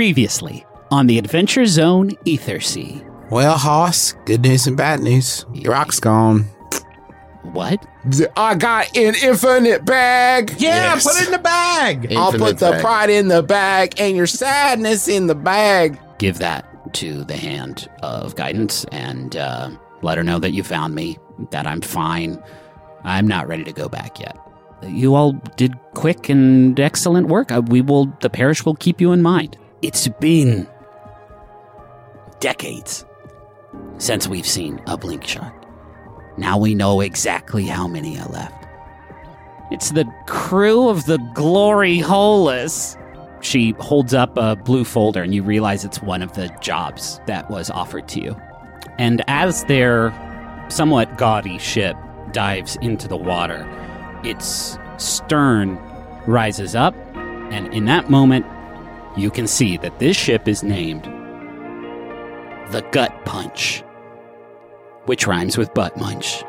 Previously on the Adventure Zone Ethersea. Well, Hoss, good news and bad news. Your rock's gone. What? I got an infinite bag. Yeah, put it in the bag. I'll put the bag. pride in the bag and your sadness in the bag. Give that to the hand of guidance and uh, let her know that you found me, that I'm fine. I'm not ready to go back yet. You all did quick and excellent work. Uh, We will, the parish will keep you in mind. It's been decades since we've seen a blink shark. Now we know exactly how many are left. It's the crew of the Glory Holus. She holds up a blue folder, and you realize it's one of the jobs that was offered to you. And as their somewhat gaudy ship dives into the water, its stern rises up, and in that moment, you can see that this ship is named the Gut Punch, which rhymes with butt munch.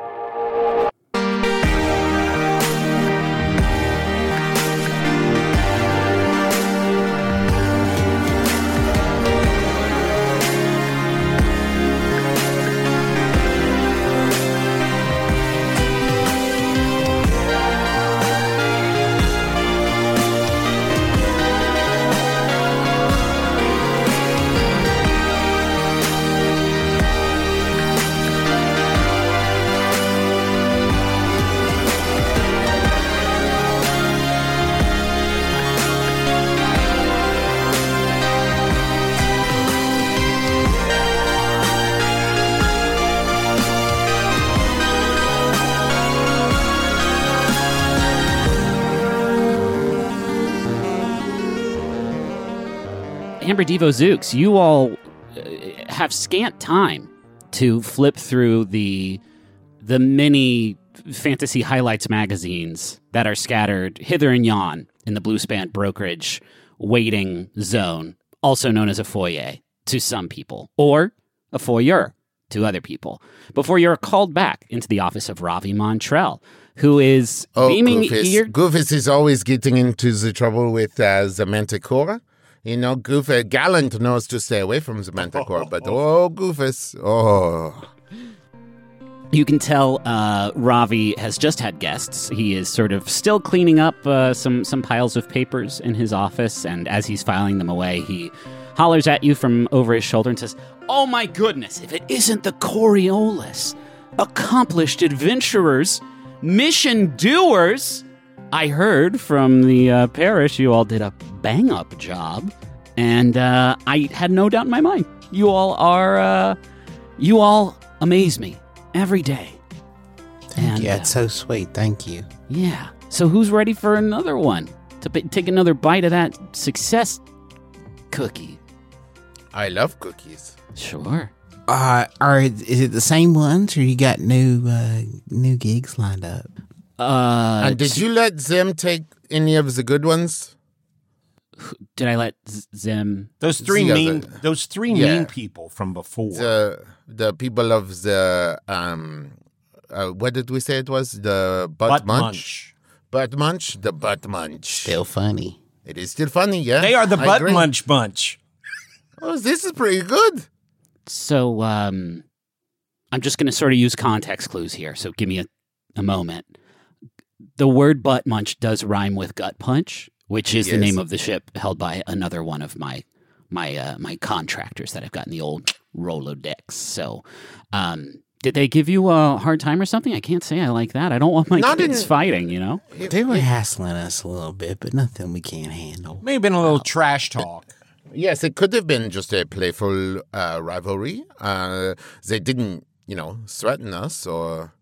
Amber Devo Zooks, you all uh, have scant time to flip through the the many fantasy highlights magazines that are scattered hither and yon in the Blue Span brokerage waiting zone, also known as a foyer to some people, or a foyer to other people, before you're called back into the office of Ravi Montrell, who is Oh, beaming Goofus. ear. Goofus is always getting into the trouble with uh, the Manticore. You know, Goof, uh, Gallant knows to stay away from the Manticore, but oh, Goofus, oh. You can tell uh, Ravi has just had guests. He is sort of still cleaning up uh, some some piles of papers in his office, and as he's filing them away, he hollers at you from over his shoulder and says, "Oh my goodness! If it isn't the Coriolis, accomplished adventurers, mission doers! I heard from the uh, parish you all did a bang up job, and uh, I had no doubt in my mind you all are uh, you all amaze me every day." And, yeah, uh, it's so sweet. Thank you. yeah. So who's ready for another one? To b- take another bite of that success cookie? I love cookies. Sure. Uh, are is it the same ones, or you got new uh, new gigs lined up? Uh, and did you let them take any of the good ones? did I let Z- Zim? Those three Yeah, mean, the- those three yeah. mean people from before. The the people of the um, uh, what did we say it was the butt, Butt munch? munch. Butt munch, the butt munch. Still funny. It is still funny, yeah. They are the I butt agree. munch bunch. Oh, this is pretty good. So, um, I'm just going to sort of use context clues here. So give me a, a moment. The word butt munch does rhyme with gut punch, which is the name of the ship held by another one of my my uh, my contractors that I've got in the old Rolodex. So, um, did they give you a hard time or something? I can't say I like that. I don't want my Not kids in- fighting. You know. They were hassling us a little bit, but nothing we can't handle. May have been a little trash talk. Yes, it could have been just a playful uh, rivalry. Uh, they didn't, you know, threaten us or.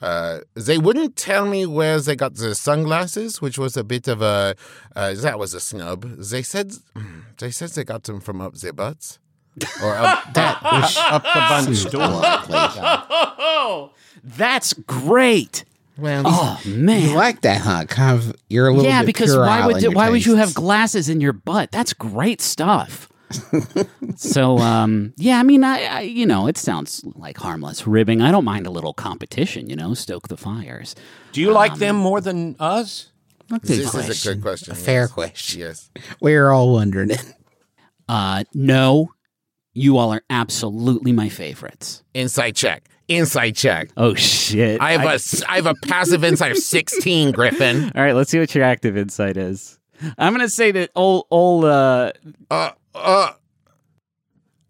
Uh, they wouldn't tell me where they got the sunglasses, which was a bit of a uh, that was a snub. They said they said they got them from up their butts, or up, That was Up the bunch store. Oh, that's great. well. Oh man, you like that, huh? Kind of. You're a little yeah, bit because puerile why would in your why would you have glasses in your butt? That's great stuff. So um, yeah, I mean, I, I you know, it sounds like harmless ribbing. I don't mind a little competition. You know, stoke the fires. Do you like them more than us? A this question. is a good question. A fair question. Yes, We're all wondering it. Uh, no, you all are absolutely my favorites. Inside check. Inside check. Oh shit! I have a s- I have a passive insight of 16, Griffin. All right, let's see what your active insight is. I'm gonna say that old old uh Uh uh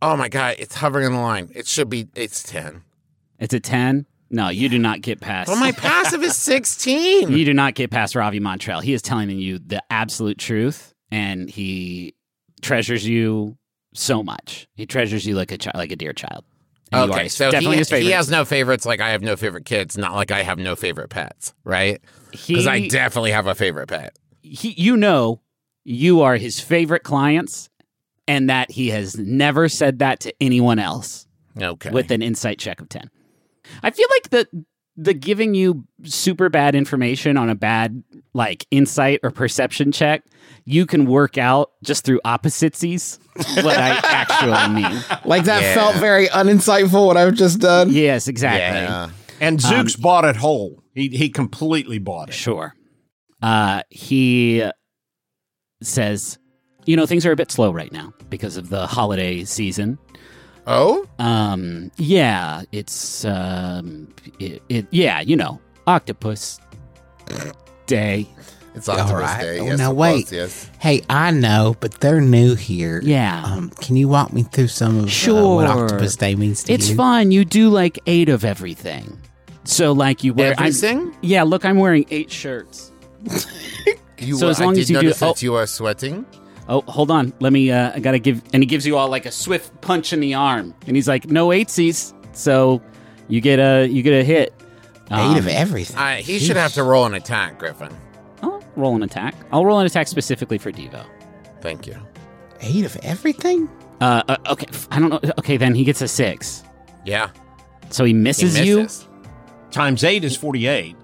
Oh my god, it's hovering on the line. It should be it's 10. it's a ten. No, you do not get past. But my passive is 16. you do not get past Ravi Montrell. He is telling you the absolute truth, and he treasures you so much. He treasures you like a child, like a dear child. And Okay, so definitely he, his favorite. he has no favorites like I have no favorite kids, not like I have no favorite pets, right? Because I definitely have a favorite pet. he, you know, you are his favorite clients, and that he has never said that to anyone else. Okay. with an insight check of 10. I feel like the the giving you super bad information on a bad like insight or perception check, you can work out just through oppositeses what I actually mean. Like that Yeah. felt very uninsightful. What I've just done. Yes, exactly. yeah. And Zooks bought it whole. He he completely bought it. Sure. Uh he says, you know, things are a bit slow right now because of the holiday season. Oh? Um, yeah, it's um, it, it yeah, you know, octopus day. It's Octopus right. Day. Oh, yes, now wait. course, yes. Hey, I know, but they're new here. Yeah. Um, can you walk me through some of uh, what Octopus Day means to It's you? fine. You do like eight of everything. So like you wear I'm- yeah, look, I'm wearing eight shirts. You, So as long did as you do- notice that oh. you are sweating. Oh, hold on. Let me. Uh, I gotta give. And he gives you all like a swift punch in the arm, and he's like, "No eightsies." So you get a you get a hit. Eight Um, of everything. Uh, he should have to roll an attack, Griffin. I'll roll an attack. I'll roll an attack specifically for Devo. Thank you. Eight of everything? Uh, uh, okay. I don't know. Okay, then he gets a six. Yeah. So he He misses, misses. you. Times eight is forty-eight.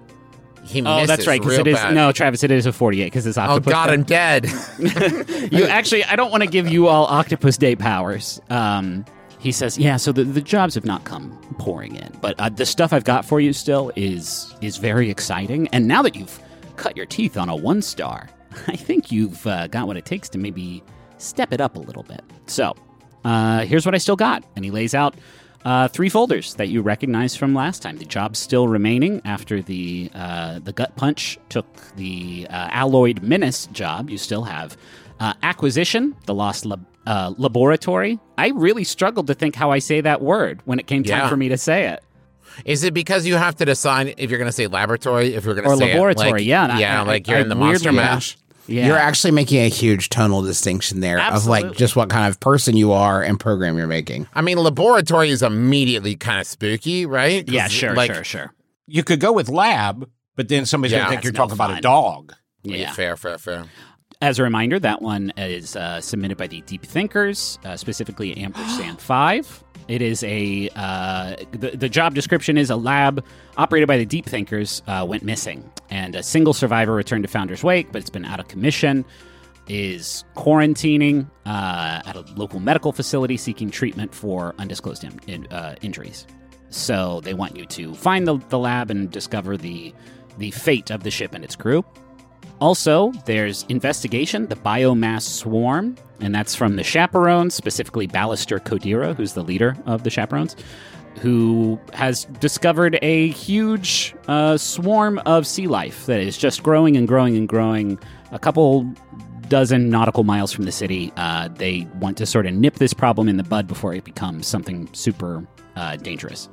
He Oh, that's right. Because it is bad. no, Travis. It is a forty-eight because it's octopus. Oh octopus. God, Day. I'm dead. you actually i don't want to give you all octopus day powers um he says yeah so the, the jobs have not come pouring in but uh, the stuff i've got for you still is is very exciting and now that you've cut your teeth on a one star i think you've uh, got what it takes to maybe step it up a little bit so uh, here's what i still got and he lays out uh, three folders that you recognize from last time. The job's still remaining after the uh, the gut punch took the uh, alloyed menace job. You still have uh, acquisition, the lost lab- uh, laboratory. I really struggled to think how I say that word when it came time Yeah. for me to say it. Is it because you have to decide if you're going to say laboratory, if you're going to Or say it, laboratory, like- yeah, and I- yeah, I- like you're I in the monster mash. Yeah, You're actually making a huge tonal distinction there of like just what kind of person you are and program you're making. I mean, laboratory is immediately kind of spooky, right? yeah, sure, like, sure, sure. You could go with lab, but then somebody's Yeah, gonna think you're no talking about a dog. Yeah. Fair, fair, fair. As a reminder, that one is uh, submitted by the Deep Thinkers, uh, specifically Ampersand 5. It is a, uh, the, the job description is a lab operated by the Deep Thinkers uh, went missing, and a single survivor returned to Founder's Wake, but it's been out of commission, is quarantining uh, at a local medical facility seeking treatment for undisclosed in, in, uh, injuries. So they want you to find the, the lab and discover the, the fate of the ship and its crew. Also, there's Investigation, the Biomass Swarm, and that's from the Chaperones, specifically Ballister Kodira, who's the leader of the Chaperones, who has discovered a huge uh, swarm of sea life that is just growing and growing and growing. A couple dozen nautical miles from the city. Uh, they want to sort of nip this problem in the bud before it becomes something super uh, dangerous.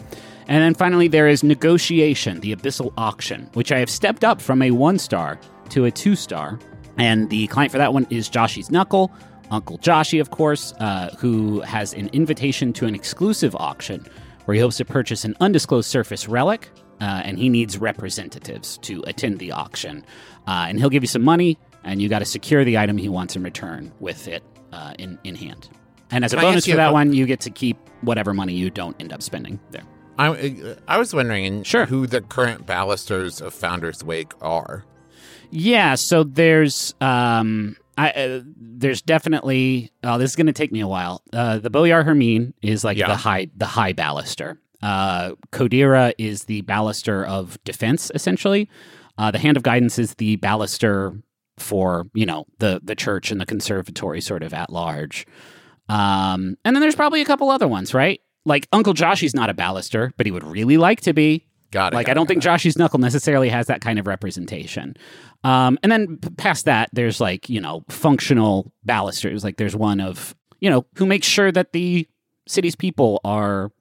And then finally, there is Negotiation, the Abyssal Auction, which I have stepped up from a one star to a two star. And the client for that one is Joshy's Knuckle, Uncle Joshy, of course, uh, who has an invitation to an exclusive auction where he hopes to purchase an undisclosed surface relic. Uh, and he needs representatives to attend the auction. Uh, and he'll give you some money, and you got to secure the item he wants in return with it uh, in, in hand. And as a Can I bonus for that a- one, you get to keep whatever money you don't end up spending there. I, I was wondering Sure. who the current ballisters of Founder's Wake are. Yeah, so there's um I uh, there's definitely oh this is going to take me a while. Uh the Boyar Hermine is like Yeah. the high the high baluster. Uh Kodira is the baluster of defense essentially. Uh the Hand of Guidance is the baluster for, you know, the the church and the conservatory sort of at large. Um, and then there's probably a couple other ones, right? Like Uncle Joshy's not a baluster, but he would really like to be. Got it. Like got I don't it, think Joshy's knuckle necessarily has that kind of representation. Um, and then past that, there's like you know functional balusters. Like there's one of you know who makes sure that the city's people are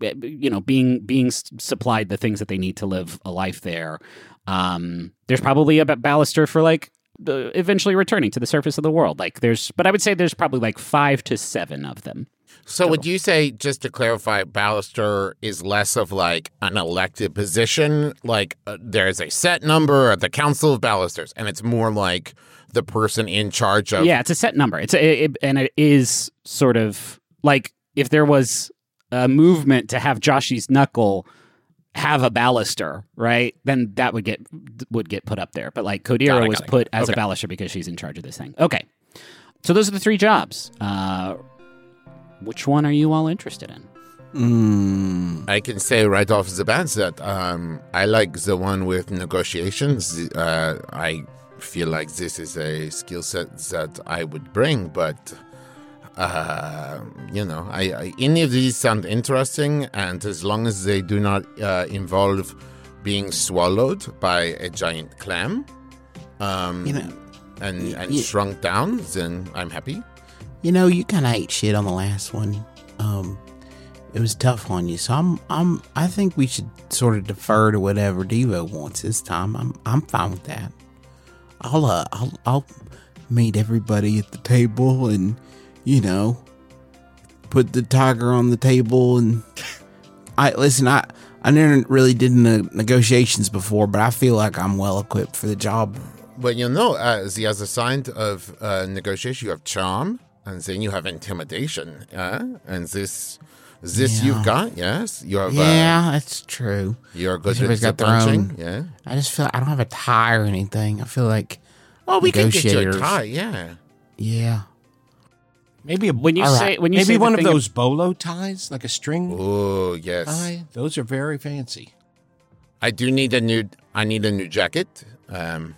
eh, you know being being supplied the things that they need to live a life there. Um, there's probably a baluster for like eventually returning to the surface of the world. Like there's, but I would say there's probably like five to seven of them. So would you say, just to clarify, baluster is less of like an elected position? Like uh, there's a set number at the Council of Balusters, and it's more like the person in charge of. Yeah, it's a set number. It's a, it, and it is sort of like if there was a movement to have Joshy's knuckle have a baluster, right? Then that would get would get put up there. But like Kodira was put as a Okay. baluster because she's in charge of this thing. Okay, so those are the three jobs. Uh, which one are you all interested in? Mm. I can say right off the bat that um, I like the one with negotiations. Uh, I feel like this is a skill set that I would bring, but uh, you know, I, I any of these sound interesting, and as long as they do not uh, involve being swallowed by a giant clam, um, You know, and and y- shrunk down, then I'm happy. You know, you kind of ate shit on the last one. Um, it was tough on you, so I'm, I'm, I think we should sort of defer to whatever Devo wants this time. I'm, I'm fine with that. I'll, uh, I'll, I'll meet everybody at the table, and you know, put the tiger on the table, and I listen. I, I never really did ne- negotiations before, but I feel like I'm well equipped for the job. But you know, uh, the other side of uh, negotiation, you have charm, and then you have intimidation. Uh, and this, this Yeah. you've got, yes. You have, uh, Yeah, that's true. you're good Everybody's at the got their punching. own- Yeah. I just feel I don't have a tie or anything. I feel like Oh, we can get you a tie. Yeah. yeah. Maybe When you All right. say when you maybe say the one of thing those bolo ties, like a string Oh, yes. tie. Those are very fancy. I do need a new. I need a new jacket. Um,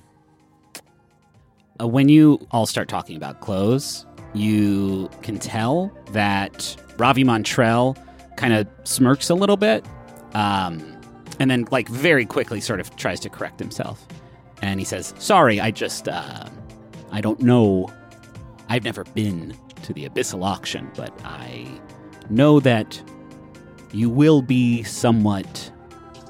uh, when you all start talking about clothes, you can tell that Ravi Montrell kind of smirks a little bit, um, and then like very quickly sort of tries to correct himself, and he says, "Sorry, I just uh, I don't know. I've never been to the abyssal auction, but I know that you will be somewhat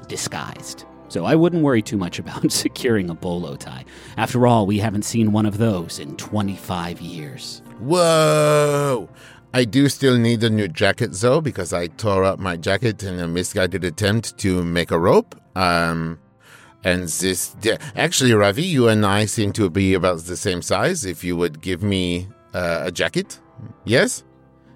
disguised." So I wouldn't worry too much about securing a bolo tie. After all, we haven't seen one of those in 25 years. Whoa! I do still need a new jacket though because I tore up my jacket in a misguided attempt to make a rope. Um, and this actually, Ravi, you and I seem to be about the same size. If you would give me uh, a jacket, yes.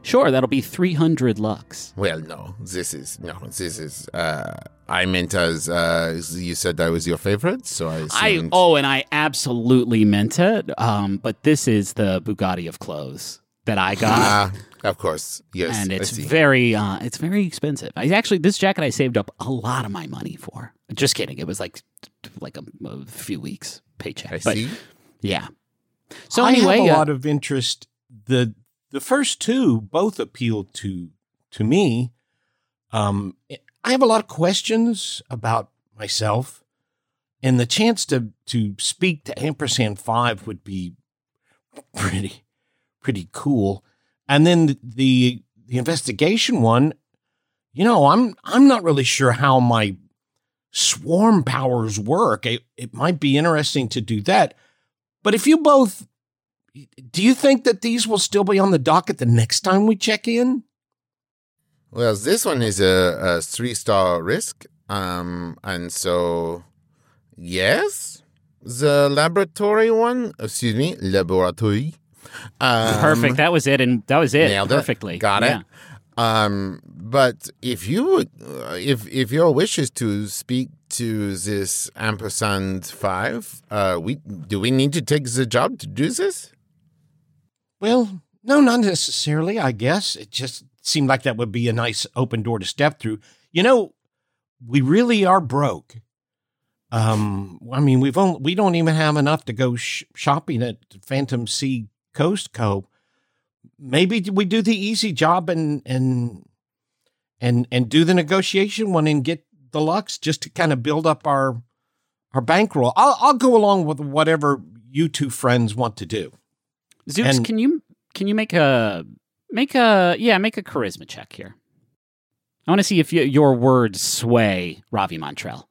Sure, that'll be 300 lux. Well, no, this is no, this is. Uh, I meant as uh, you said that was your favorite, so I I assumed. oh, and I absolutely meant it. Um, but this is the Bugatti of clothes that I got, Ah, of course, yes, and it's very uh, it's very expensive. I actually this jacket I saved up a lot of my money for. Just kidding. It was like like a, a few weeks paycheck. I but see. yeah. So I anyway, have a uh, lot of interest. the The first two both appealed to to me. Um, I have a lot of questions about myself, and the chance to to speak to ampersand five would be pretty pretty cool. And then the the investigation one, you know, I'm I'm not really sure how my swarm powers work. It, it might be interesting to do that. But if you both do you think that these will still be on the docket the next time we check in? Well, this one is a, a three star risk, um, and so yes, the laboratory one. Excuse me, laboratory. Um, perfect. That was it, and that was it Nailed it. perfectly. Got Yeah. it. Um, but if you would, uh, if if your wish is to speak to this ampersand five, uh, we do we need to take the job to do this? Well, no, not necessarily, I guess. It just seemed like that would be a nice open door to step through. You know, we really are broke. Um, I mean, we've only, we don't even have enough to go sh- shopping at Phantom Sea Coast Co. maybe we do the easy job and and and and do the negotiation one and get the Lux just to kind of build up our our bankroll. I'll I'll go along with whatever you two friends want to do. Zooks, And- can you can you make a make a yeah make a charisma check here? I want to see if you, your words sway Ravi Montrell.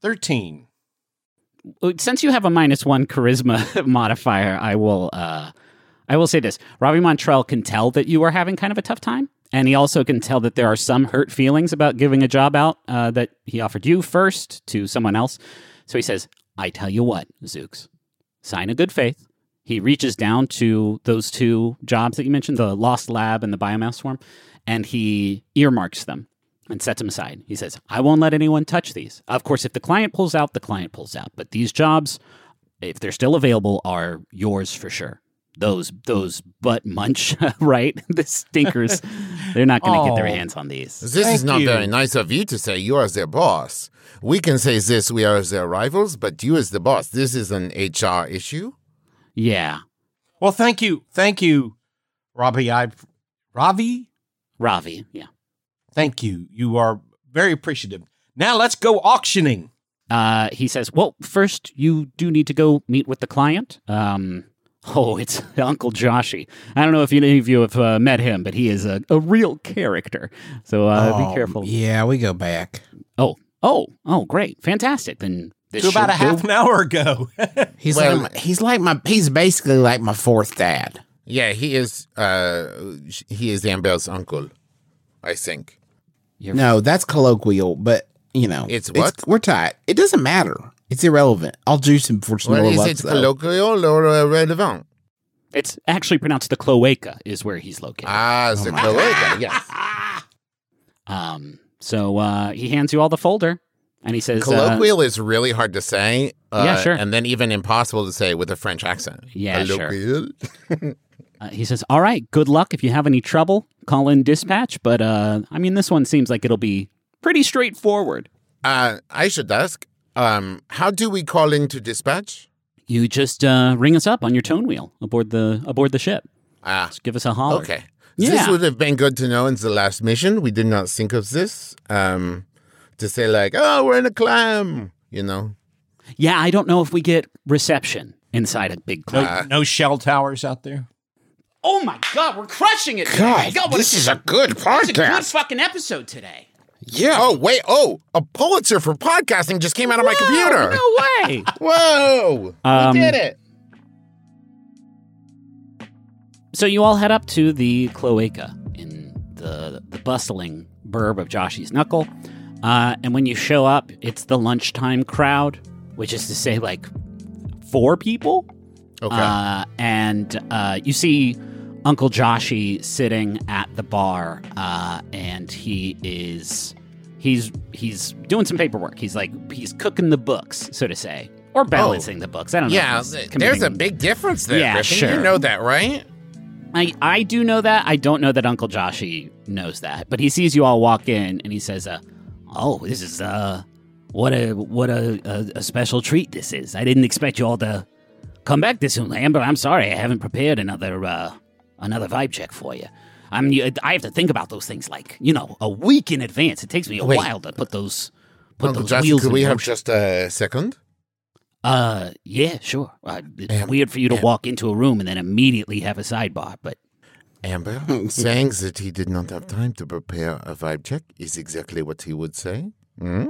Thirteen. Since you have a minus one charisma modifier, I will uh, I will say this: Ravi Montrell can tell that you are having kind of a tough time, and he also can tell that there are some hurt feelings about giving a job out uh, that he offered you first to someone else. So he says, "I tell you what, Zooks, sign a good faith." He reaches down to those two jobs that you mentioned, the Lost Lab and the Biomass Swarm, and he earmarks them and sets them aside. He says, I won't let anyone touch these. Of course, if the client pulls out, the client pulls out. But these jobs, if they're still available, are yours for sure. Those those butt munch, right? the stinkers, they're not going to get their Oh. hands on these. This Thank is not you. very nice of you to say you are their boss. We can say this, we are their rivals, but you as the boss, this is an HR issue. Yeah, Well, thank you, thank you, Robbie. I, Ravi, Ravi. Yeah. thank you. You are very appreciative. Now let's go auctioning. Uh, he says, "Well, first you do need to go meet with the client." Um, oh, it's Uncle Joshy. I don't know if any of you have uh, met him, but he is a, a real character. So uh, Oh, be careful. Yeah, we go back. Oh, oh, oh, great, fantastic. Then this To about a should go- half an hour ago. He's Well- like my, he's like my he's basically like my fourth dad. Yeah, he is uh he is Amber's uncle, I think. You're- No, that's colloquial, but you know, It's what? we're tight. It doesn't matter. It's irrelevant. I'll juice him for some Well, more is it though. colloquial or uh, relevant? It's actually pronounced the cloaca is where he's located. Ah, the cloaca, yes. um, so uh, he hands you all the folder, and he says, uh, Colloquial is really hard to say. Uh, Yeah, sure. And then even impossible to say with a French accent. Yeah, sure. Uh, he says, "All right, good luck. If you have any trouble, call in dispatch. But uh, I mean, this one seems like it'll be pretty straightforward. Uh, I should ask, um, how do we call in to dispatch? You just uh, ring us up on your tone wheel aboard the aboard the ship. Ah, Just give us a holler. okay. This would have been good to know in the last mission. We did not think of this. Um, to say like, oh, we're in a clam, you know. Yeah, I don't know if we get reception inside a big No, cloud. no shell towers out there. oh my god, we're crushing it! God, God, this a, is a good podcast. this is a good fucking episode today. Yeah. Oh wait. Oh, a Pulitzer for podcasting just came out of my computer. No way. Whoa! Um, we did it. So you all head up to the cloaca in the the bustling burb of Joshy's Knuckle, uh, and when you show up, it's the lunchtime crowd, which is to say, like four people. Okay. Uh, and uh, you see Uncle Joshy sitting at the bar, uh, and he is he's he's doing some paperwork. He's like he's cooking the books, so to say, or balancing the books. I don't know. yeah, th- committing- there's a big difference there. Yeah, Griffin. sure. You know that, right? I, I do know that. I don't know that Uncle Joshy knows that. But he sees you all walk in and he says, uh, "Oh, this is uh, what a what a, a, a special treat this is. I didn't expect you all to come back this soon, Amber. I'm sorry, I haven't prepared another uh, another vibe check for you. I'm I have to think about those things like you know a week in advance. It takes me a Wait. while to put those put Uncle those Justin, wheels could we have just a second? Uh, yeah, sure. Uh, it's weird for you to walk into a room and then immediately have a sidebar, but Amber saying that he did not have time to prepare a vibe check is exactly what he would say. Hmm?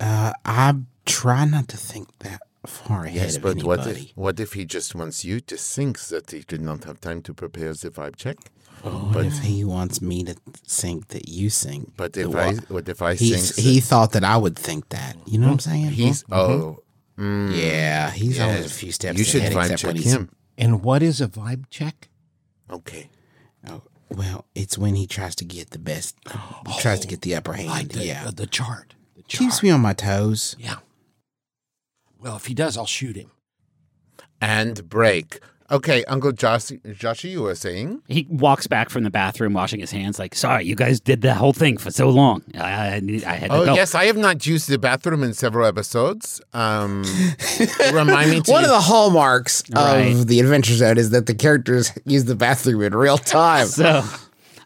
Uh, I try not to think that far ahead Yes, of but what if what if he just wants you to think that he did not have time to prepare the vibe check? what if he wants me to think that you think? But if what- I what if I he's, think he thought that I would think that. You know what I'm saying? he's oh yeah, he's always a yes. few steps you should ahead. vibe except when check him. And what is a vibe check? Okay. Oh, well, it's when he tries to get the best, tries to get the upper oh, hand. Like the, yeah, the, the chart. The chart. keeps me on my toes. Yeah. Well, if he does, I'll shoot him. And break. Okay, Uncle Josh, Joshy, you were saying? He walks back from the bathroom, washing his hands. Like, sorry, you guys did the whole thing for so long. I, I, I had to Oh go. yes, I have not used the bathroom in several episodes. Um, remind me to. One of the hallmarks Right. of the Adventure Zone is that the characters use the bathroom in real time. So,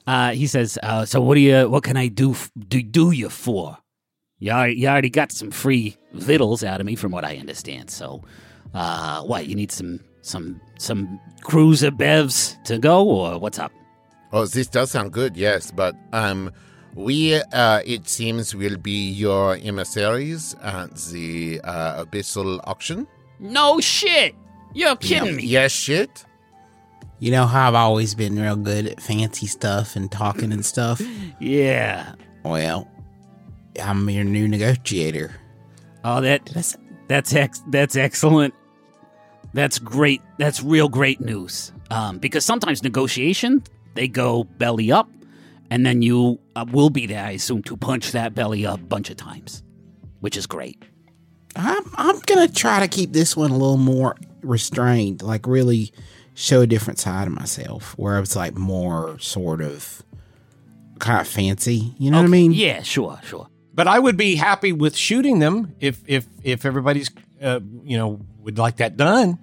uh, he says, uh, "So what do you? What can I do? f- Do do you for? You already, you already got some free vittles out of me, from what I understand. So, uh, what you need some some some cruiser bevs to go, or what's up? Oh, this does sound good. Yes, but um, we uh, it seems will be your emissaries at the uh, abyssal auction. No shit! You're kidding me. Yes, shit. You know how I've always been real good at fancy stuff and talking and stuff? Yeah. Well, I'm your new negotiator. Oh, that That's That's ex- that's excellent. That's great. That's real great news. Um, because sometimes negotiation they go belly up, and then you uh, will be there, I assume, to punch that belly up a bunch of times, which is great. I'm I'm gonna try to keep this one a little more restrained, like really show a different side of myself, where it's like more sort of kind of fancy. You know what I mean? Yeah, sure, sure. But I would be happy with shooting them if if if everybody's uh, you know would like that done.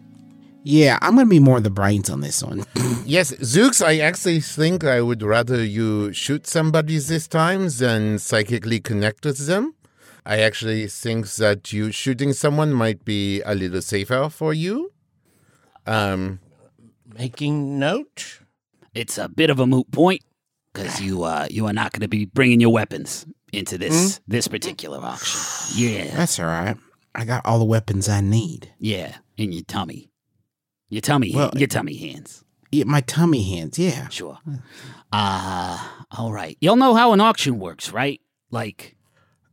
Yeah, I'm gonna be more of the brains on this one. Yes, Zooks, I actually think I would rather you shoot somebody this time than psychically connect with them. I actually think that you shooting someone might be a little safer for you. Um, Making note. It's a bit of a moot point because you uh, you are not going to be bringing your weapons into this this particular auction. Yeah, That's all right. I got all the weapons I need. yeah, in your tummy, your tummy, Well- your tummy hands. Yeah, my tummy hands. Yeah. Sure. Uh, all right. Y'all know how an auction works, right? Like,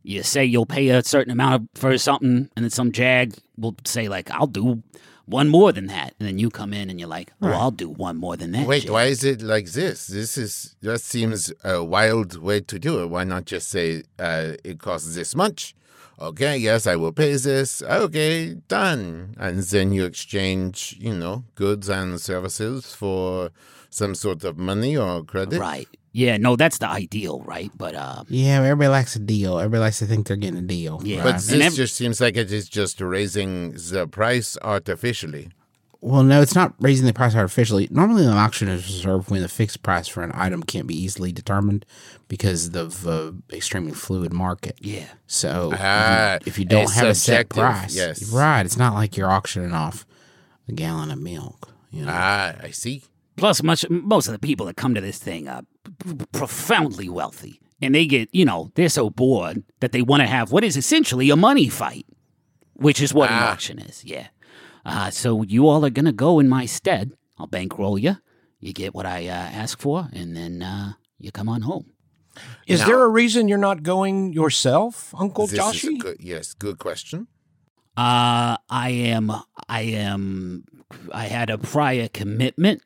you say you'll pay a certain amount for something, and then some jag will say, like, I'll do one more than that. And then you come in and you're like, oh, I'll do one more than that. wait, shit." why is it like this? This is that seems a wild way to do it. Why not just say uh, it costs this much? Okay, yes, I will pay this. Okay, done. And then you exchange, you know, goods and services for some sort of money or credit. Right. Yeah, no, that's the ideal, right? But, uh, Yeah, everybody likes a deal. Everybody likes to think they're getting a deal. Yeah. But right? this And ev- just seems like it is just raising the price artificially. Well, no, it's not raising the price artificially. Normally, an auction is reserved when the fixed price for an item can't be easily determined because of the extremely fluid market. yeah. So, Ah, if you don't it's have a set price, yes. right? It's not like you're auctioning off a gallon of milk. You know, Ah, I see. Plus, much most of the people that come to this thing are p- p- profoundly wealthy, and they get you know they're so bored that they want to have what is essentially a money fight, which is what an Ah. auction is. Yeah. Uh, so you all are gonna go in my stead. I'll bankroll you. You get what I uh, ask for, and then uh, you come on home. Is Now- there a reason you're not going yourself, Uncle This Joshy? good, yes, good question. Uh, I am. I am. I had a prior commitment.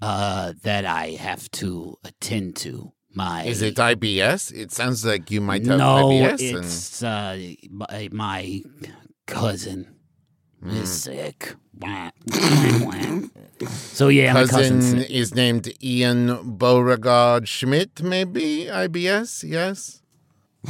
Uh, that I have to attend to. My Is it IBS? It sounds like you might have no, IBS. it's uh, my, my cousin. Is mm. sick. Wah, wah, wah. so yeah, and my cousin cousin's is named Ian Beauregard Schmidt, maybe IBS. Yes.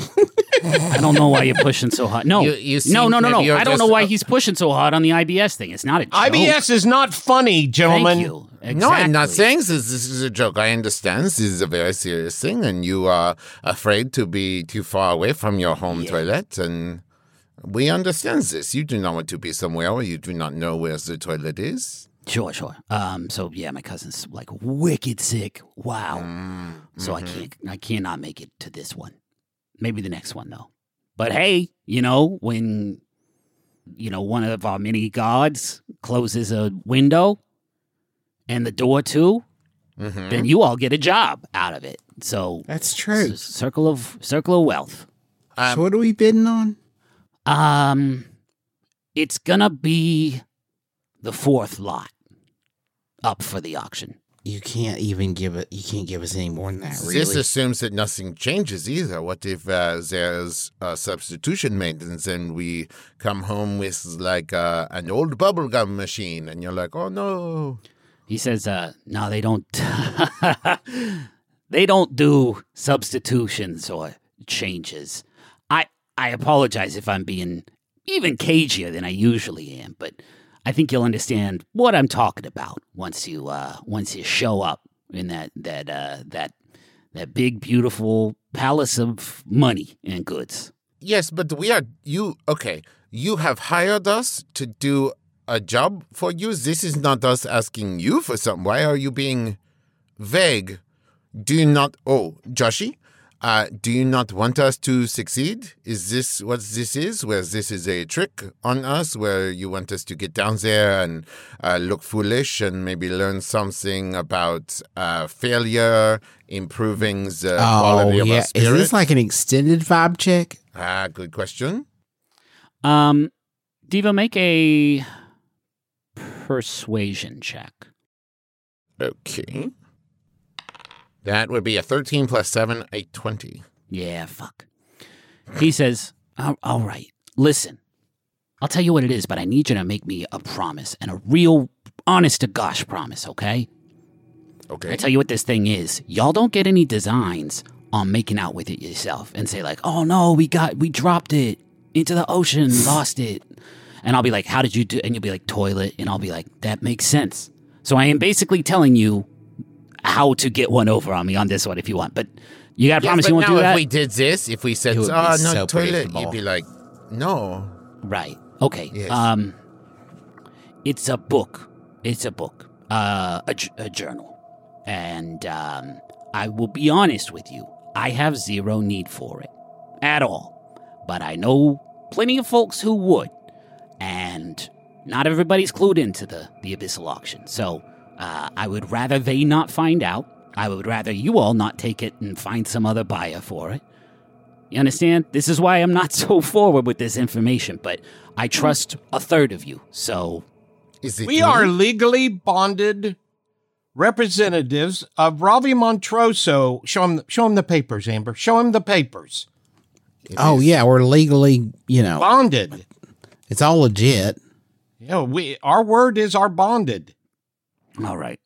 I don't know why you're pushing so hard. No, You- you no, seem no, no, no. maybe you're I don't know just- why he's pushing so hard on the IBS thing. It's not a joke. IBS is not funny, gentlemen. Thank you. Exactly. No, I'm not saying this, this is a joke. I understand this is a very serious thing, and you are afraid to be too far away from your home toilet, and we understand this. You do not want to be somewhere where you do not know where the toilet is. Sure, sure. Um, so yeah, my cousin's like wicked sick. Wow. Mm, So mm-hmm. I can't, I cannot make it to this one. Maybe the next one though. But hey, you know when, you know, one of our mini gods closes a window, and the door too, Mhm. then you all get a job out of it. So that's true. c- circle of circle of wealth. Um, so, what are we bidding on? Um, it's gonna be the fourth lot up for the auction. you can't even give it. You can't give us any more than that. Really. This assumes that nothing changes either. What if uh, there's a substitution maintenance and we come home with like uh, an old bubblegum machine and you're like, oh no. He says, uh, no, they don't. they don't do substitutions or changes. I apologize if I'm being even cagier than I usually am, but I think you'll understand what I'm talking about once you uh, once you show up in that that uh, that that big beautiful palace of money and goods. Yes, but we are you okay. You have hired us to do a job for you. This is not us asking you for something. Why are you being vague? Do you not oh, Joshy? Uh, do you not want us to succeed? Is this what this is? Where this is a trick on us, where you want us to get down there and uh, look foolish and maybe learn something about uh, failure, improving the quality oh of yeah, our is spirit? this like an extended vibe check? ah, good question. Um, Devo, make a persuasion check. Okay. That would be a 13 plus 7, a 20. Yeah, fuck. He says, "All- All right, listen, I'll tell you what it is, but I need you to make me a promise and a real, honest to gosh promise, okay? Okay. I tell you what this thing is. Y'all don't get any designs on making out with it yourself and say, like, oh no, we got, we dropped it into the ocean, lost it. And I'll be like, how did you do? And you'll be like, toilet. And I'll be like, that makes sense. So I am basically telling you how to get one over on me on this one if you want. But you got to Yes, promise you won't now do if that? we did this, if we said, oh, no, so toilet, you'd be like, no. Right. Okay. Yes. Um, it's a book. It's a book. Uh, a, a journal. And um, I will be honest with you. I have zero need for it at all. But I know plenty of folks who would, and not everybody's clued into the the abyssal auction. So uh, I would rather they not find out. I would rather you all not take it and find some other buyer for it. You understand? This is why I'm not so forward with this information, but I trust a third of you. So, Is it We me? are legally bonded representatives of Ravi Montroso. Show him, show him the papers, Amber. Show him the papers. It Oh is- yeah, we're legally, you know, Bonded. it's all legit. Yeah, we. Our word is our bonded. All right.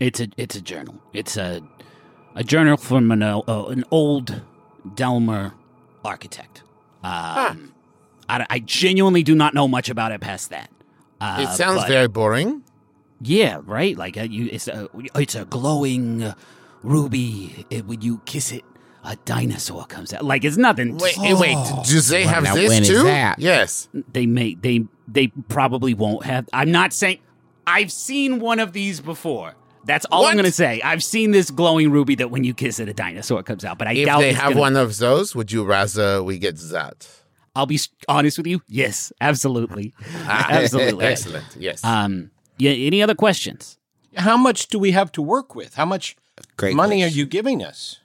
It's a it's a journal. It's a a journal from an uh, uh, an old Delmer architect. Um, I, I genuinely do not know much about it past that. Uh, It sounds but- very boring. Yeah, right. Like uh, you, it's a it's a glowing uh, ruby. It, when you kiss it, a dinosaur comes out. Like it's nothing. Wait, eh, wait, do they have now this when is too? that? Yes. They may they they probably won't have. I'm not saying. I've seen one of these before. That's all I'm going to say. I've seen this glowing ruby that when you kiss it, a dinosaur comes out. But I If doubt they have gonna- one of those, would you rather we get that? I'll be honest with you. Yes, absolutely, absolutely. Excellent. Yes. Um, yeah. Any other questions? How much do we have to work with? How much Great money question. are you giving us?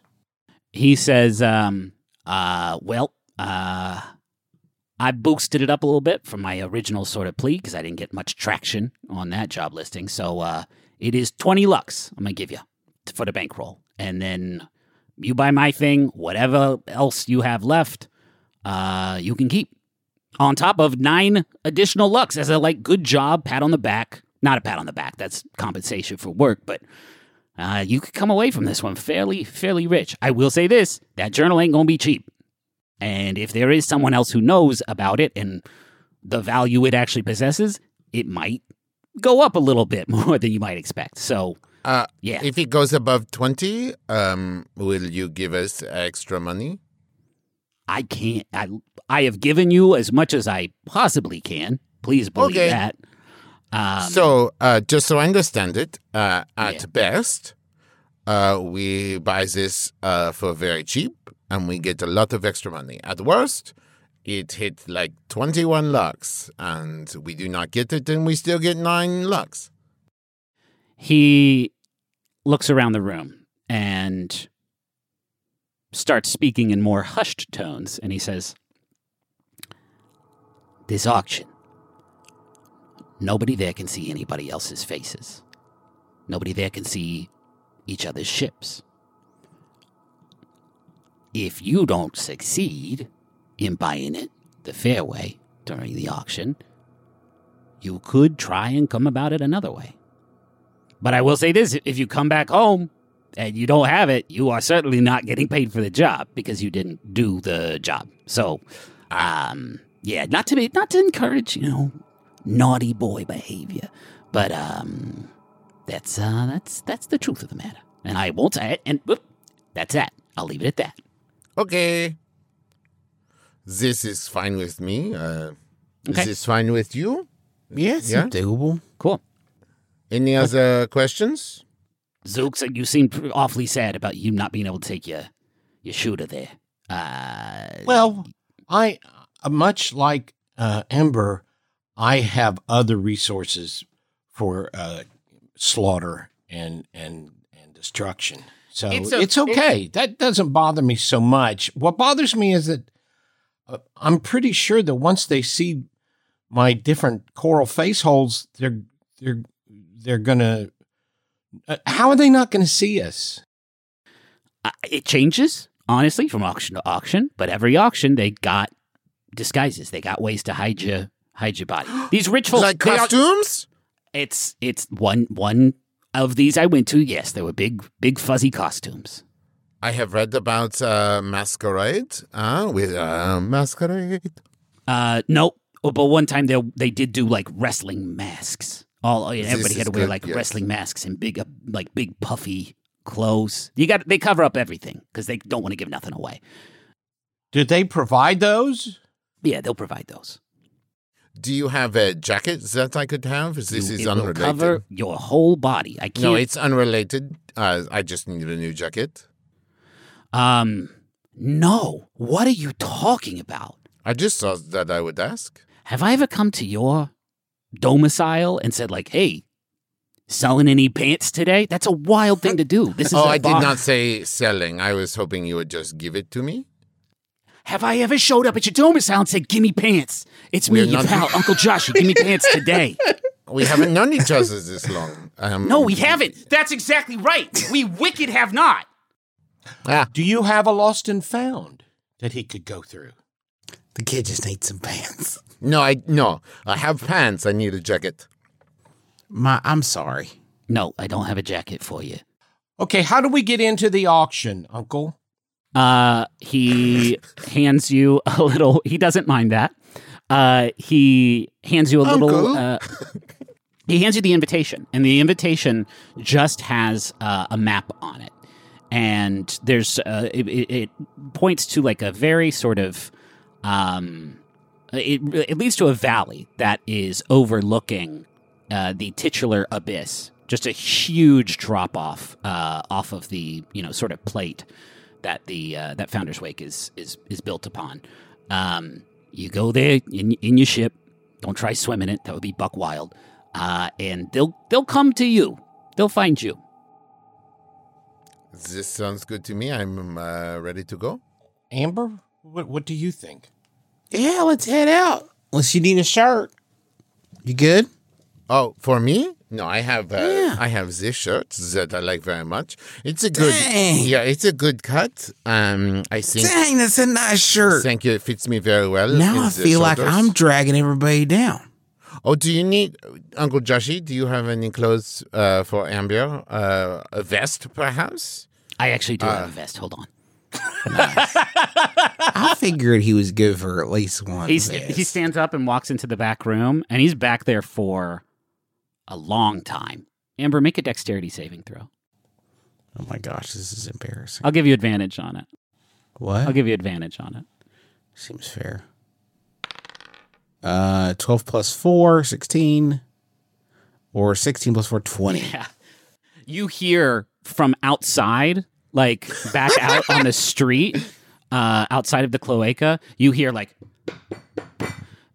he says, um, uh, well, uh, I boosted it up a little bit from my original sort of plea because I didn't get much traction on that job listing. So uh, it is 20 lux I'm going to give you for the bankroll. And then you buy my thing, whatever else you have left, uh, you can keep. On top of nine additional lux as a like good job, pat on the back. Not a pat on the back, that's compensation for work, but uh, you could come away from this one fairly, fairly rich. I will say this: that journal ain't gonna be cheap. And if there is someone else who knows about it and the value it actually possesses, it might go up a little bit more than you might expect. So, uh, yeah, if it goes above 20, um, will you give us extra money? I can't. I I have given you as much as I possibly can. Please believe Okay. that. Um, so, uh, just so I understand it, uh, at Yeah. best, uh, we buy this uh, for very cheap and we get a lot of extra money. At worst, it hit like 21 lux and we do not get it and we still get 9 lux. he looks around the room and starts speaking in more hushed tones and he says this auction nobody there can see anybody else's faces Nobody there can see each other's ships. If you don't succeed in buying it the fair way during the auction, you could try and come about it another way. But I will say this if you come back home and you don't have it, you are certainly not getting paid for the job because you didn't do the job. So, um, yeah, not to be, not to encourage, you know, naughty boy behavior, but um, that's uh, that's that's the truth of the matter, and I won't say it. And whoop, that's that. I'll leave it at that. Okay. This is fine with me. Uh, Okay. Is this fine with you? Yes, Yeah? doable. Cool. Any other questions? Zooks, you seemed awfully sad about you not being able to take your your shooter there. Uh, Well, I uh, much like uh, Ember, I have other resources for uh, slaughter and and and destruction. So It's it's, a- okay. that doesn't bother me so much. What bothers me is that uh, I'm pretty sure that once they see my different coral face holes, they're they're they're gonna. Uh, how are they not going to see us? uh, it changes honestly from auction to auction, but every auction they got disguises. They got ways to hide your hide your body. These folks, like they are- costumes? it's it's one one of these I went to. Yes, there were big big fuzzy costumes. I have read about uh, masquerade. Uh, with uh, masquerade. Uh, no, oh, but one time they they did do like wrestling masks. All This everybody had to wear good, like yes. wrestling masks and big uh, like big puffy clothes. You got they cover up everything because they don't want to give nothing away. Did they provide those? Yeah, they'll provide those. Do you have a jacket that I could have? This You- is it will unrelated. cover your whole body. I can't. no, it's unrelated. Uh, I just need a new jacket. Um, no. What are you talking about? I just thought that I would ask. Have I ever come to your domicile and said like, "Hey, selling any pants today?" That's a wild thing to do. This is Oh, I did not say selling. I was hoping you would just give it to me. Have I ever showed up at your domicile and said, "Give me pants"? It's me, We're your pal, Uncle Joshy. Give me pants today. We haven't known each other this long. Um, No, we haven't. That's exactly right. We wicked have not. Ah, Do you have a lost and found that he could go through? The kid just needs some pants. no, I no. I have pants. I need a jacket. My, I'm sorry. No, I don't have a jacket for you. Okay, how do we get into the auction, Uncle? Uh, he hands you a little. He doesn't mind that. Uh, he hands you a little. Uh, he hands you the invitation, and the invitation just has uh, a map on it, and there's uh, it, it, it points to like a very sort of. Um, it, it leads to a valley that is overlooking uh, the titular abyss. Just a huge drop off uh, off of the you know sort of plate that the uh, that Founder's Wake is is is built upon. Um, you go there in in your ship. Don't try swimming it; that would be buck wild. Uh, and they'll they'll come to you. They'll find you. This sounds good to me. I'm uh, ready to go. Amber, what what do you think? Yeah, let's head out. Unless you need a shirt. You good? Oh, for me? No, I have uh, Yeah. I have this shirt that I like very much. It's a good Dang. yeah, it's a good cut. Um, I think. Dang, that's a nice shirt. Thank you. It fits me very well. Now I the feel like. I'm dragging everybody down. Oh, do you need Uncle Joshy? Do you have any clothes uh, for Amber? Uh, a vest, perhaps? I actually do have a vest. Hold on. I figured he was good for at least one. He's, he stands up and walks into the back room, and he's back there for a long time. Amber, make a dexterity saving throw. oh my gosh, this is embarrassing. I'll give you advantage on it. What? I'll give you advantage on it. Seems fair. Uh, 12 plus 4, 16. Or 16 plus 4, 20. Yeah. You hear from outside, like back out on the street, uh, outside of the cloaca, you hear like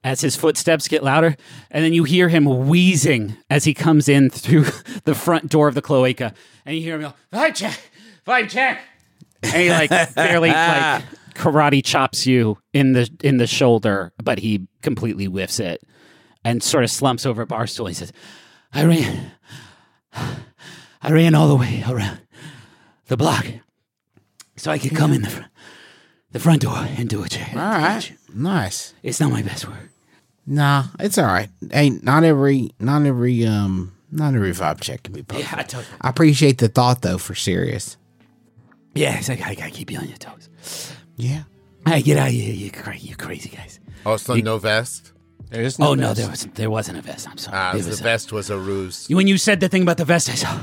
as his footsteps get louder, and then you hear him wheezing as he comes in through the front door of the cloaca, and you hear him go, "Five check, five check," and he like barely like karate chops you in the in the shoulder, but he completely whiffs it, and sort of slumps over a bar stool. He says, I ran I ran all the way around the block so I could come in the, fr- the front door and do a chair. All right. Nice. It's not my best work. Nah, it's all right. Hey, not every, not every, um, not every vibe check can be perfect. Yeah, I told I appreciate the thought though, for serious. Yeah, it's like, I gotta keep you on your toes. Yeah. Hey, get out of here, you, cra- you crazy guys. Also, no vest. There is no Oh, no no, there, was, there wasn't a vest. I'm sorry. Ah, It the was a- vest was a ruse. when you said the thing about the vest, I saw,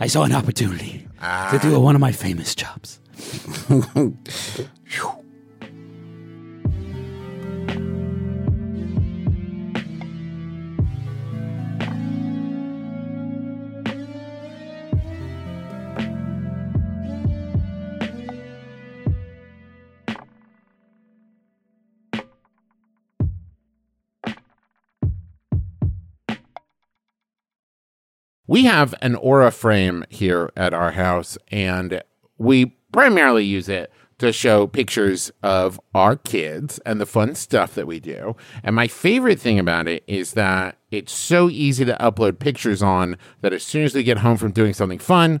I saw an opportunity to do one of my famous jobs. We have an Aura frame here at our house, and we primarily use it to show pictures of our kids and the fun stuff that we do. And my favorite thing about it is that it's so easy to upload pictures on that as soon as we get home from doing something fun,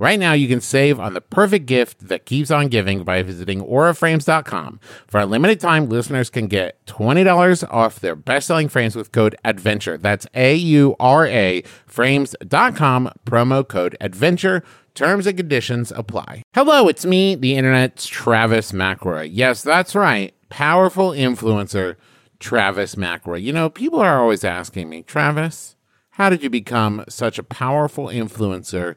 Right now, you can save on the perfect gift that keeps on giving by visiting auraframes.com. For a limited time, listeners can get $20 off their best selling frames with code ADVENTURE. That's A U R A frames.com, promo code ADVENTURE. Terms and conditions apply. Hello, it's me, the internet's Travis McElroy. Yes, that's right. Powerful influencer, Travis McElroy. You know, people are always asking me, Travis, how did you become such a powerful influencer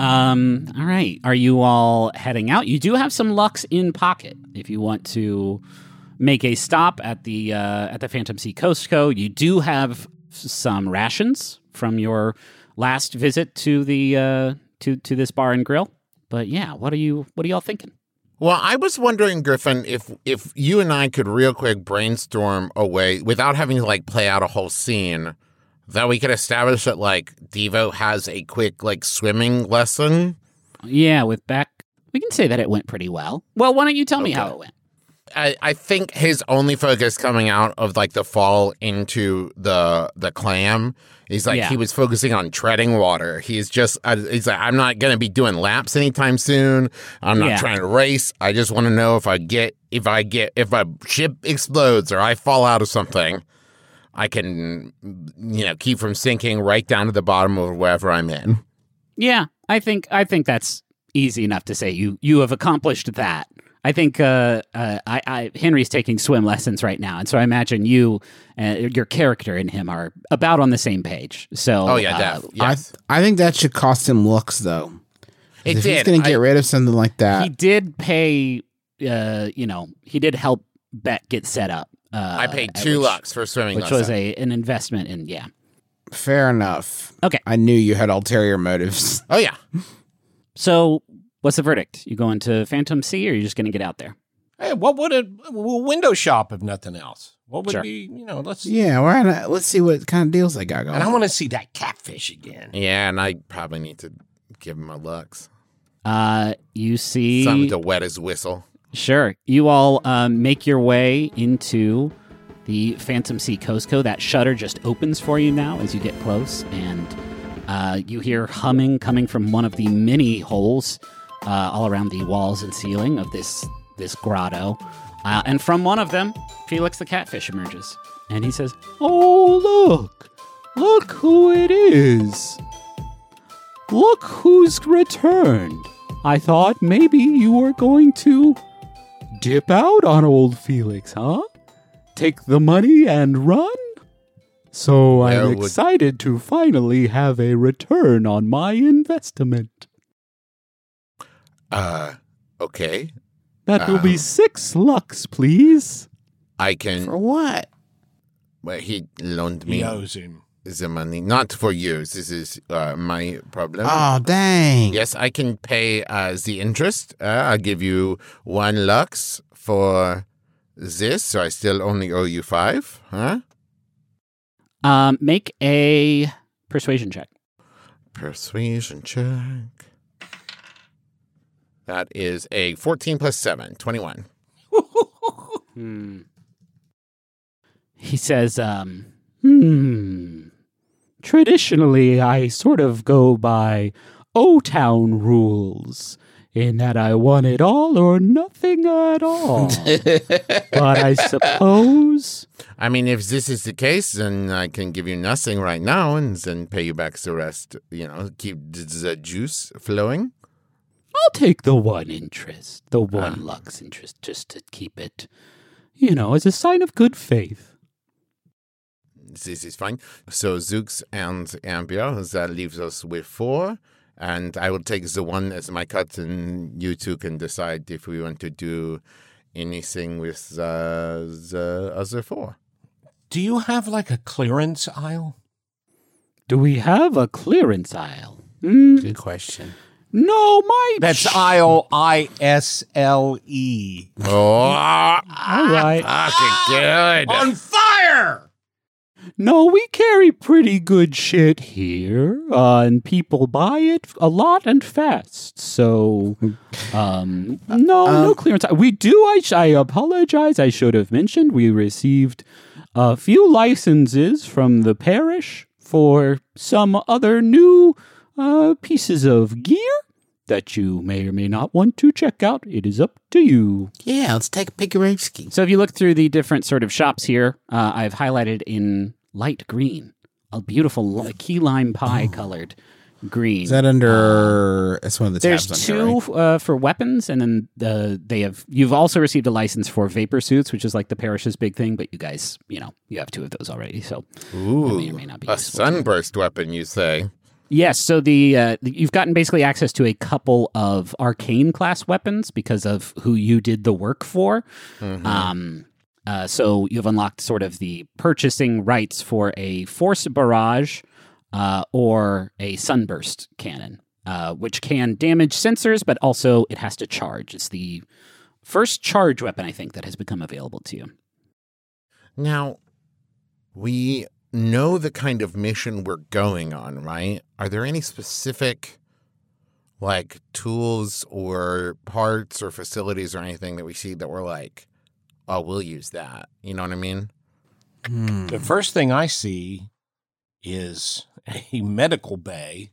Um, all right. Are you all heading out? You do have some Lux in pocket if you want to make a stop at the uh, at the Phantom Sea Coast Co. You do have some rations from your last visit to the uh, to to this bar and grill. But yeah, what are you what are y'all thinking? Well, I was wondering, Griffin, if if you and I could real quick brainstorm a way without having to like play out a whole scene that we could establish that like Devo has a quick like swimming lesson. Yeah, with Beck, we can say that it went pretty well. Well, why don't you tell me how it went? I, I think his only focus coming out of like the fall into the the clam he's like Yeah. he was focusing on treading water he's just uh, he's like i'm not gonna be doing laps anytime soon i'm not Yeah. trying to race i just want to know if i get if i get if a ship explodes or i fall out of something i can you know keep from sinking right down to the bottom of wherever i'm in Yeah, I think I think that's easy enough to say. You you have accomplished that. I think uh, uh, I, I Henry's taking swim lessons right now, and so I imagine you, uh, your character and him are about on the same page. So oh yeah uh, def yes I I think that should cost him lux though. it if did he's gonna I- get rid of something like that, he did pay. Uh, you know, he did help Bet get set up. Uh, i paid two which, bucks for swimming which was a an investment in yeah. fair enough. Okay. I knew you had ulterior motives. oh yeah So what's the verdict? You going to Phantom Sea, or are you just going to get out there? Hey, what would a, a window shop if nothing else? What would Sure. be, you know, let's. Yeah, we're at a, let's see what kind of deals they got going. And I want to see that catfish again. Yeah, and I probably need to give him a lux. Uh, you see Something to wet his whistle. Sure. You all um, make your way into the Phantom Sea Costco. That shutter just opens for you now as you get close, and uh, you hear humming coming from one of the many holes uh, all around the walls and ceiling of this this grotto. Uh, and from one of them, Felix the catfish emerges, and he says, "Oh, look! Look who it is! Look who's returned! I thought maybe you were going to." dip out on old Felix, huh? Take the money and run? So I'm would- excited to finally have a return on my investment. Uh, okay. That will be Um, six lux, please. I can. For what? Well, he loaned He me owes him. the money, not for years. This is uh, my problem. Oh dang! Yes, I can pay uh, the interest. Uh, I'll give you one lux for this, so I still only owe you five. Huh? Um, make a persuasion check. Persuasion check. That is a 14 plus 7, 21. Hmm. He says, um, hmm. Traditionally, I sort of go by O Town rules in that I want it all or nothing at all. but I suppose. I mean, if this is the case, then I can give you nothing right now and then pay you back the rest. You know, keep the, the juice flowing. I'll take the one interest, the one lux interest, just to keep it, you know, as a sign of good faith. This is fine. So Zooks and Amber, that leaves us with four. And I will take the one as my cut, and you two can decide if we want to do anything with uh, the other four. Do you have like a clearance aisle? Do we have a clearance aisle? Hmm. Good question. No, my. That's Isle, I S L E. Oh, all right. fucking good. On fire! No, we carry pretty good shit here, uh, and people buy it a lot and fast. So, um, no, no clearance. We do. I, sh- I apologize. I should have mentioned we received a few licenses from the parish for some other new uh, pieces of gear that you may or may not want to check out. It is up to you. Yeah, let's take a Pikarewski. So if you look through the different sort of shops here, uh, I've highlighted in light green a beautiful li- key lime pie colored green. Is that under? That's one of the There's tabs under, two right? uh, for weapons, and then the they have. You've also received a license for vapor suits, which is like the parish's big thing. But you guys, you know, you have two of those already, so Ooh, may or may not be a useful to sunburst weapon, you say? Yes, so the uh, you've gotten basically access to a couple of arcane class weapons because of who you did the work for. Um, uh, so you've unlocked sort of the purchasing rights for a force barrage uh, or a sunburst cannon, uh, which can damage sensors, but also it has to charge. It's the first charge weapon I think that has become available to you. Now, we know the kind of mission we're going on, right? Are there any specific like tools or parts or facilities or anything that we see that we're like, oh, we'll use that. You know what I mean? Hmm. The first thing I see is a medical bay,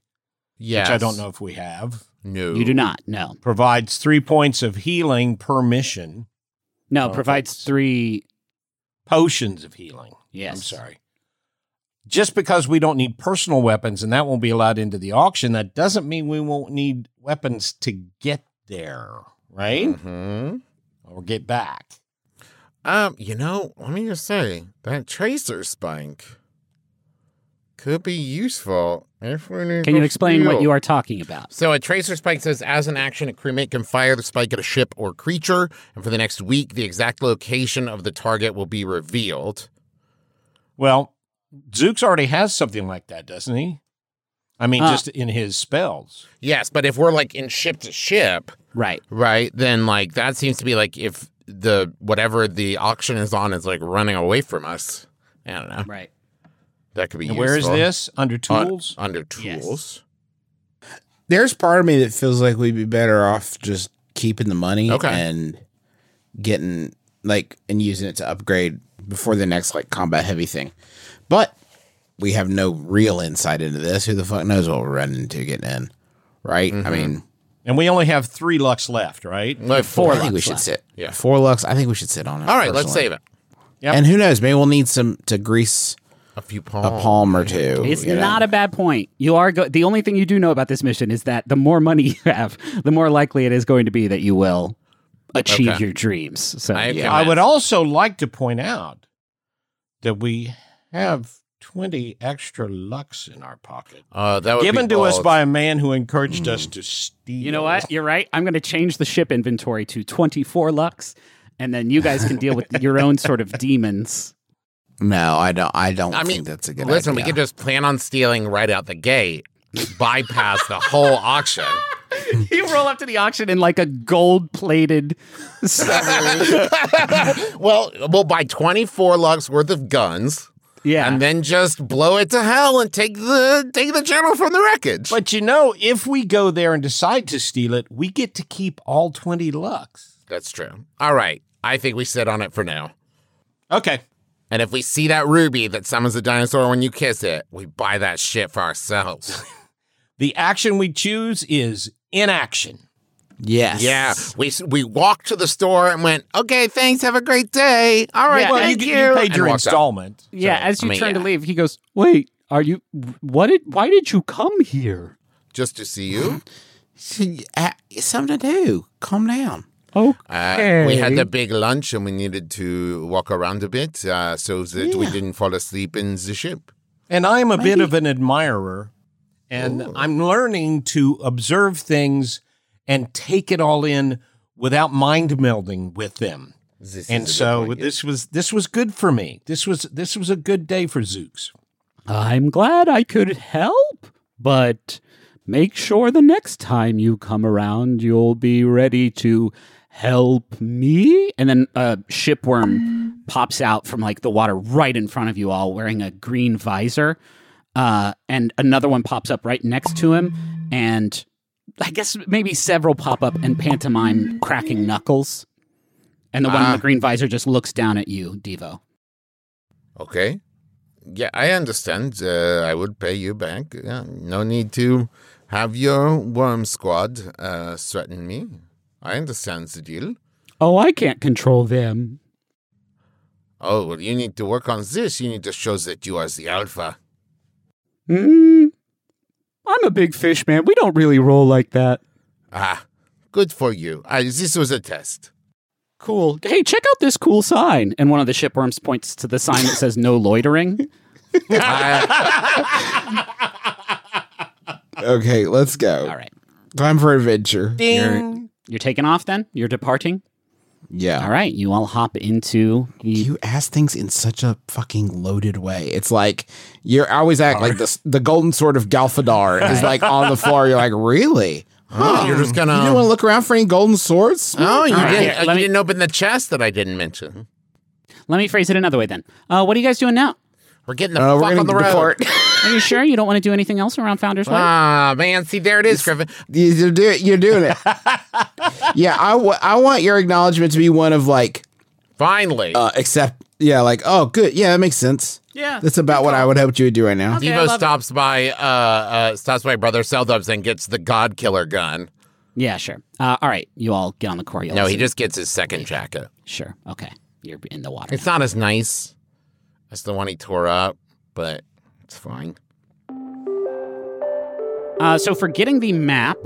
Yes. which I don't know if we have. No. You do not, no, Provides three points of healing per mission, no. Oh, provides three. potions of healing. Yes, I'm sorry. Just because we don't need personal weapons and that won't be allowed into the auction, that doesn't mean we won't need weapons to get there, right? hmm Or get back. Um, you know, let me just say that tracer spike could be useful if we need Can you to explain what you are talking about? So a tracer spike says, as an action, a crewmate can fire the spike at a ship or creature, and for the next week, the exact location of the target will be revealed. Well, Zooks already has something like that, doesn't he? I mean, Uh, just in his spells. Yes, but if we're like in ship to ship, Right. right, then like that seems to be like if the whatever the auction is on is like running away from us. I don't know. Right. That could be. And where is this? Under Un- tools? under Yes. tools. There's part of me that feels like we'd be better off just keeping the money Okay. and getting like and using it to upgrade before the next like combat heavy thing. But we have no real insight into this. Who the fuck knows what we're running into getting in? Right? I mm-hmm. mean, and we only have three lux left, right? Like Four I think we lux should left. sit. Yeah. Four lux. I think we should sit on it. All right, let's save it. Yep. And who knows? Maybe we'll need some to grease A few a palm or two. It's you know? not a bad point. You are go- the only thing you do know about this mission is that the more money you have, the more likely it is going to be that you will achieve Okay. your dreams. So I yeah. I would also like to point out that we have 20 extra lux in our pocket. Uh, that would be Given to us by a man who encouraged us to steal. You know what? You're right. I'm going to change the ship inventory to 24 lux, and then you guys can deal with your own sort of demons. No, I don't. I don't I mean, think that's a good Listen, idea. we could just plan on stealing right out the gate, bypass the whole auction. you roll up to the auction in like a gold-plated. well, we'll buy 24 lux worth of guns yeah, and then just blow it to hell and take the take the journal from the wreckage. But you know, if we go there and decide to steal it, we get to keep all 20 lux. That's true. All right. I think we sit on it for now. Okay. And if we see that ruby that summons a dinosaur when you kiss it, we buy that shit for ourselves. The action we choose is inaction. Yes. yeah. We we walked to the store and went, okay, thanks. Have a great day. All right. Yeah, Well, thank you, you. you paid your walked out. installment. yeah. As you I mean, turn to leave, he goes, "Wait, are you? What did? Why did you come here? Just to see you. See, uh, something to do. Calm down. Oh, Uh, we had a big lunch and we needed to walk around a bit uh, so that we didn't fall asleep in the ship. And I am a bit of an admirer, and I'm learning to observe things and take it all in without mind melding with them. This And is a good so point. this was this was good for me. This was this was a good day for Zooks. I'm glad I could help, but make sure the next time you come around, you'll be ready to help me. And then a shipworm pops out from like the water right in front of you all wearing a green visor. Uh, and another one pops up right next to him. And I guess maybe several pop up and pantomime cracking knuckles. And the one in Ah. the green visor just looks down at you, Devo. Okay. Yeah, I understand. Uh, I would pay you back. Yeah, no need to have your worm squad uh, threaten me. I understand the deal. Oh, I can't control them. Oh, well, you need to work on this. You need to show that you are the alpha. Mm, I'm a big fish, man. We don't really roll like that. Ah, good for you. I, this was a test. Cool. Hey, check out this cool sign. And one of the shipworms points to the sign that says no loitering. Okay, let's go. All right. Time for adventure. You're, you're taking off then? You're departing? Yeah. All right. You all hop into the. You ask things in such a fucking loaded way. It's like you're I always act like this. The golden sword of Galfadar is like on the floor. You're like, really? Oh, you're just gonna. You didn't want gonna. look around for any golden swords? Oh, you All right, didn't. here, uh, let you me- didn't open the chest that I didn't mention. Let me phrase it another way then. Uh, what are you guys doing now? We're getting the Uh, we're fuck on the road. depart. Are you sure you don't want to do anything else around Founder's Wake? Ah, man. See, there it is, Griffin. You're doing. You're doing it. yeah, I, w- I want your acknowledgement to be one of like, Finally. uh, accept. Yeah, like, oh, good. Yeah, that makes sense. yeah. That's about what I would hope you would do right now. Okay, Devo love it. stops by, uh, uh, stops by Brother Seldubs and gets the God Killer gun. Yeah, sure. Uh, all right. You all get on the Coriolis. No, he just gets his second jacket. Sure. Okay. You're in the water. It's not as nice as the one he tore up, but it's fine. Uh, so for getting the map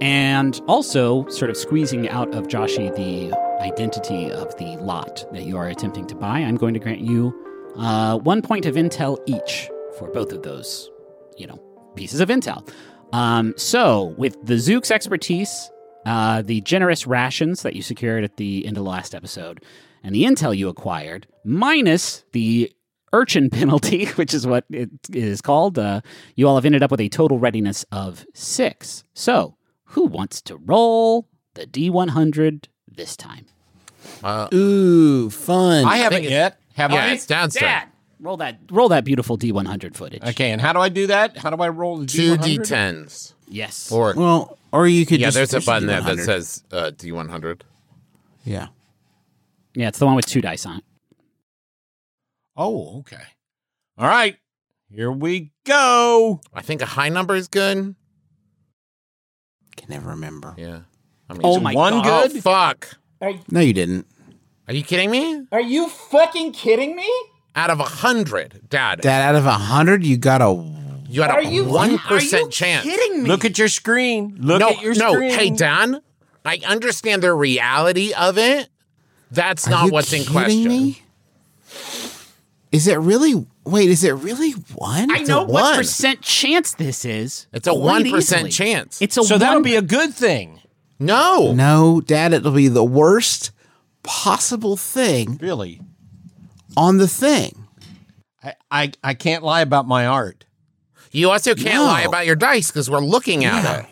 and also sort of squeezing out of Joshy the identity of the lot that you are attempting to buy, I'm going to grant you uh, one point of intel each for both of those, you know, pieces of intel. Um, so with the Zook's expertise, uh, the generous rations that you secured at the end of the last episode, and the intel you acquired, minus the urchin penalty, which is what it is called, uh, you all have ended up with a total readiness of six. So, who wants to roll the D100 this time? Ooh, fun. I haven't yet. Have Yeah, I? it's Dad's. Dad, roll that roll that beautiful D100 footage. Okay, and how do I do that? How do I roll the Two D100? D10s. Yes. Or, well, or you could yeah, just. there's a button the there that says uh, D100. Yeah. yeah, it's the one with two dice on it. Oh, okay. All right. Here we go. I think a high number is good. Can never remember. Yeah. I mean, Oh so- my one god. good? Oh, fuck. No, you didn't. Are you kidding me? Are you fucking kidding me? Out of a hundred, Dad, Dad, out of a hundred, you got a. you had a one percent chance. Kidding me? Look at your screen. Look no, at your no. screen. Hey, Dan, I understand the reality of it. That's Are not you what's in question. Me? Is it really? Wait, is it really one? I It's know what one. percent chance this is. It's a quite one percent easily. chance. It's a So one, that'll be a good thing. no. No, Dad, it'll be the worst possible thing Really. on the thing. I, I, I can't lie about my art. You also can't No. lie about your dice because we're looking at it.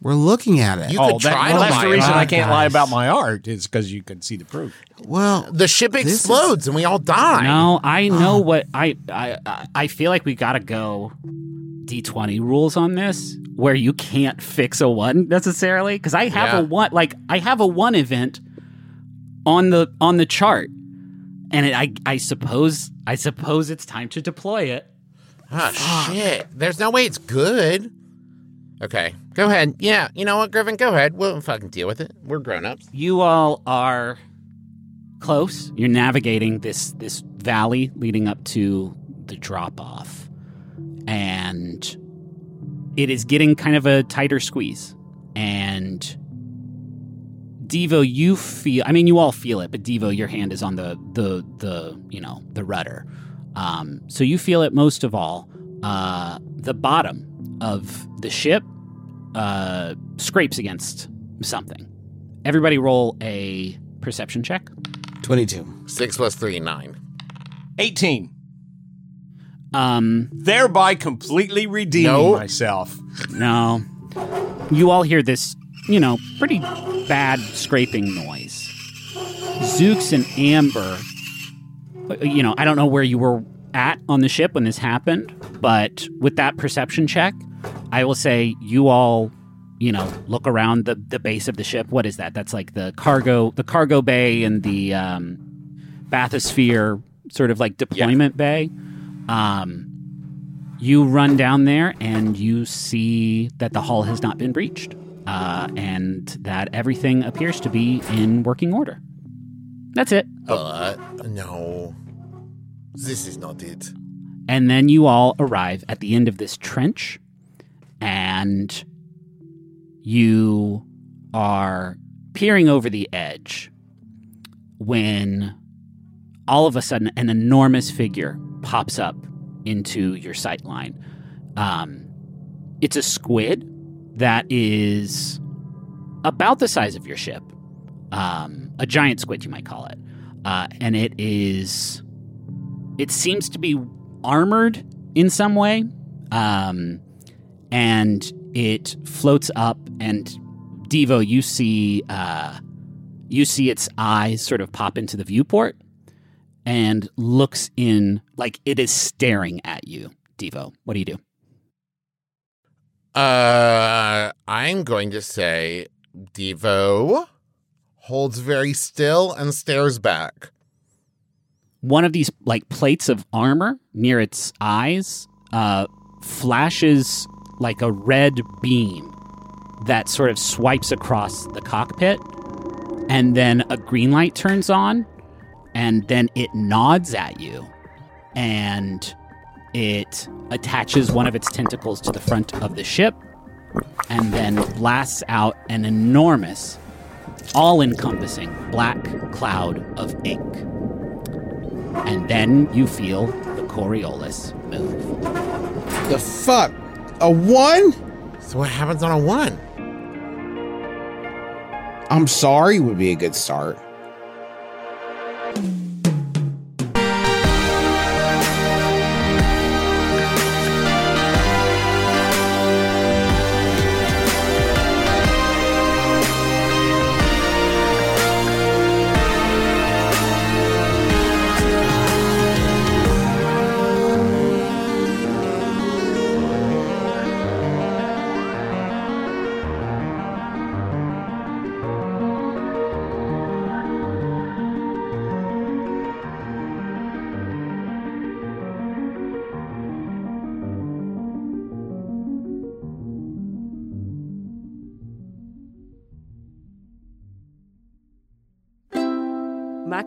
We're looking at it. You oh, could that, try well, to that's lie the reason about I it. can't lie guys. about my art is because you can see the proof. well, The ship This is- explodes and we all die. No, I know what I I I- I feel like we gotta go D20 rules on this where you can't fix a one necessarily because I have Yeah. a one like I have a one event on the on the chart and it, I I suppose I suppose it's time to deploy it. Ah, shit. There's no way it's good. Okay, go ahead. Yeah, you know what, Griffin? Go ahead. We'll fucking deal with it. We're grown ups. You all are close. You're navigating this this valley leading up to the drop off, and it is getting kind of a tighter squeeze. And Devo, you feel. I mean, you all feel it, but Devo, your hand is on the the the you know the rudder, um, so you feel it most of all. Uh, the bottom of the ship uh, scrapes against something. Everybody roll a perception check. twenty-two. Six plus three, nine. 18. Um, Thereby completely redeeming No. myself. no, you all hear this, you know, pretty bad scraping noise. Zooks and Amber, uh, you know, I don't know where you were at on the ship when this happened, but with that perception check, I will say you all, you know, look around the, the base of the ship. What is that? That's like the cargo the cargo bay and the um, bathysphere sort of like deployment bay. Um, you run down there and you see that the hull has not been breached, uh, and that everything appears to be in working order. That's it. But no, this is not it. And then you all arrive at the end of this trench, and you are peering over the edge when all of a sudden an enormous figure pops up into your sight line. Um, it's a squid that is about the size of your ship, um, a giant squid, you might call it. Uh, and it is, it seems to be armored in some way. Um, and it floats up, and Devo, you see, uh, you see its eyes sort of pop into the viewport and looks in like it is staring at you. Devo, what do you do? Uh, I'm going to say Devo holds very still and stares back. One of these like plates of armor near its eyes uh, flashes like a red beam that sort of swipes across the cockpit, and then a green light turns on, and then it nods at you, and it attaches one of its tentacles to the front of the ship, and then blasts out an enormous, all encompassing black cloud of ink. And then you feel the Coriolis move. The fuck? A one? So what happens on a one? I'm sorry would be a good start.